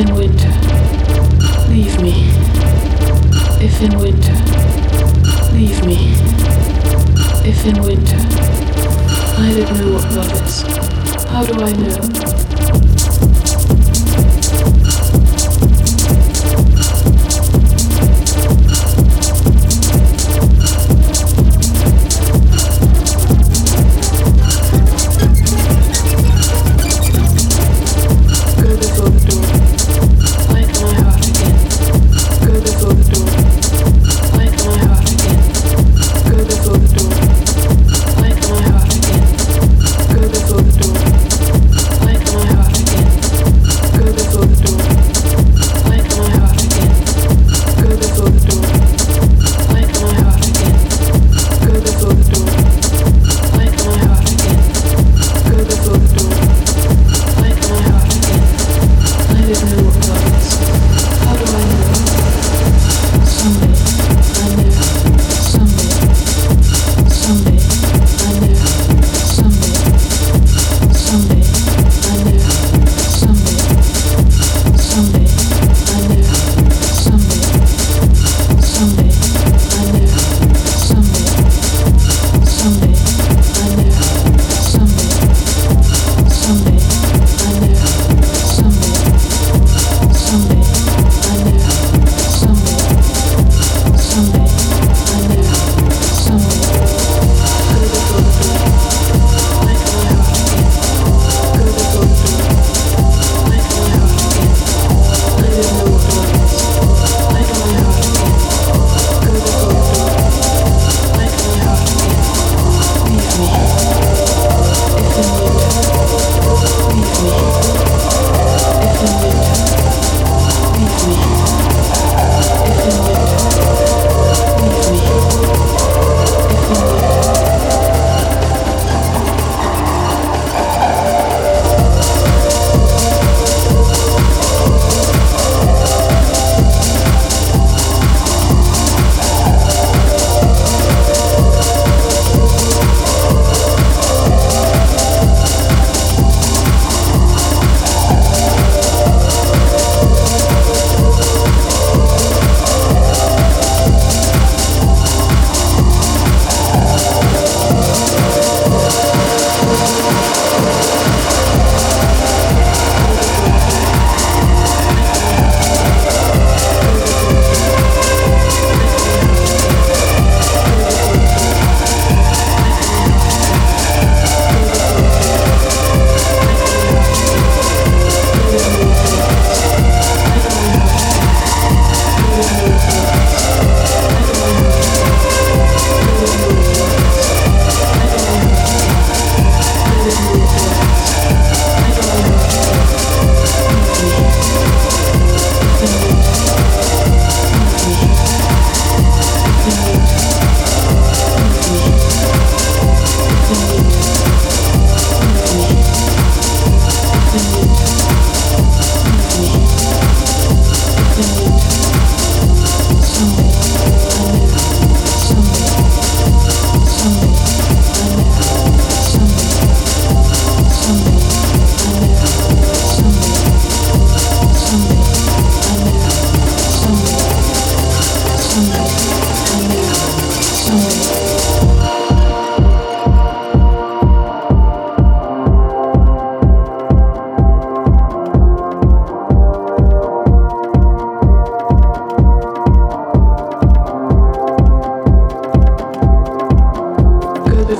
in winter, leave me. If in winter, leave me. If in winter, I don't know what love is. How do I know? Thank you.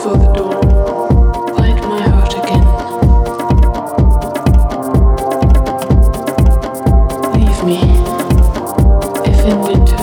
before the dawn. Leave me if in winter.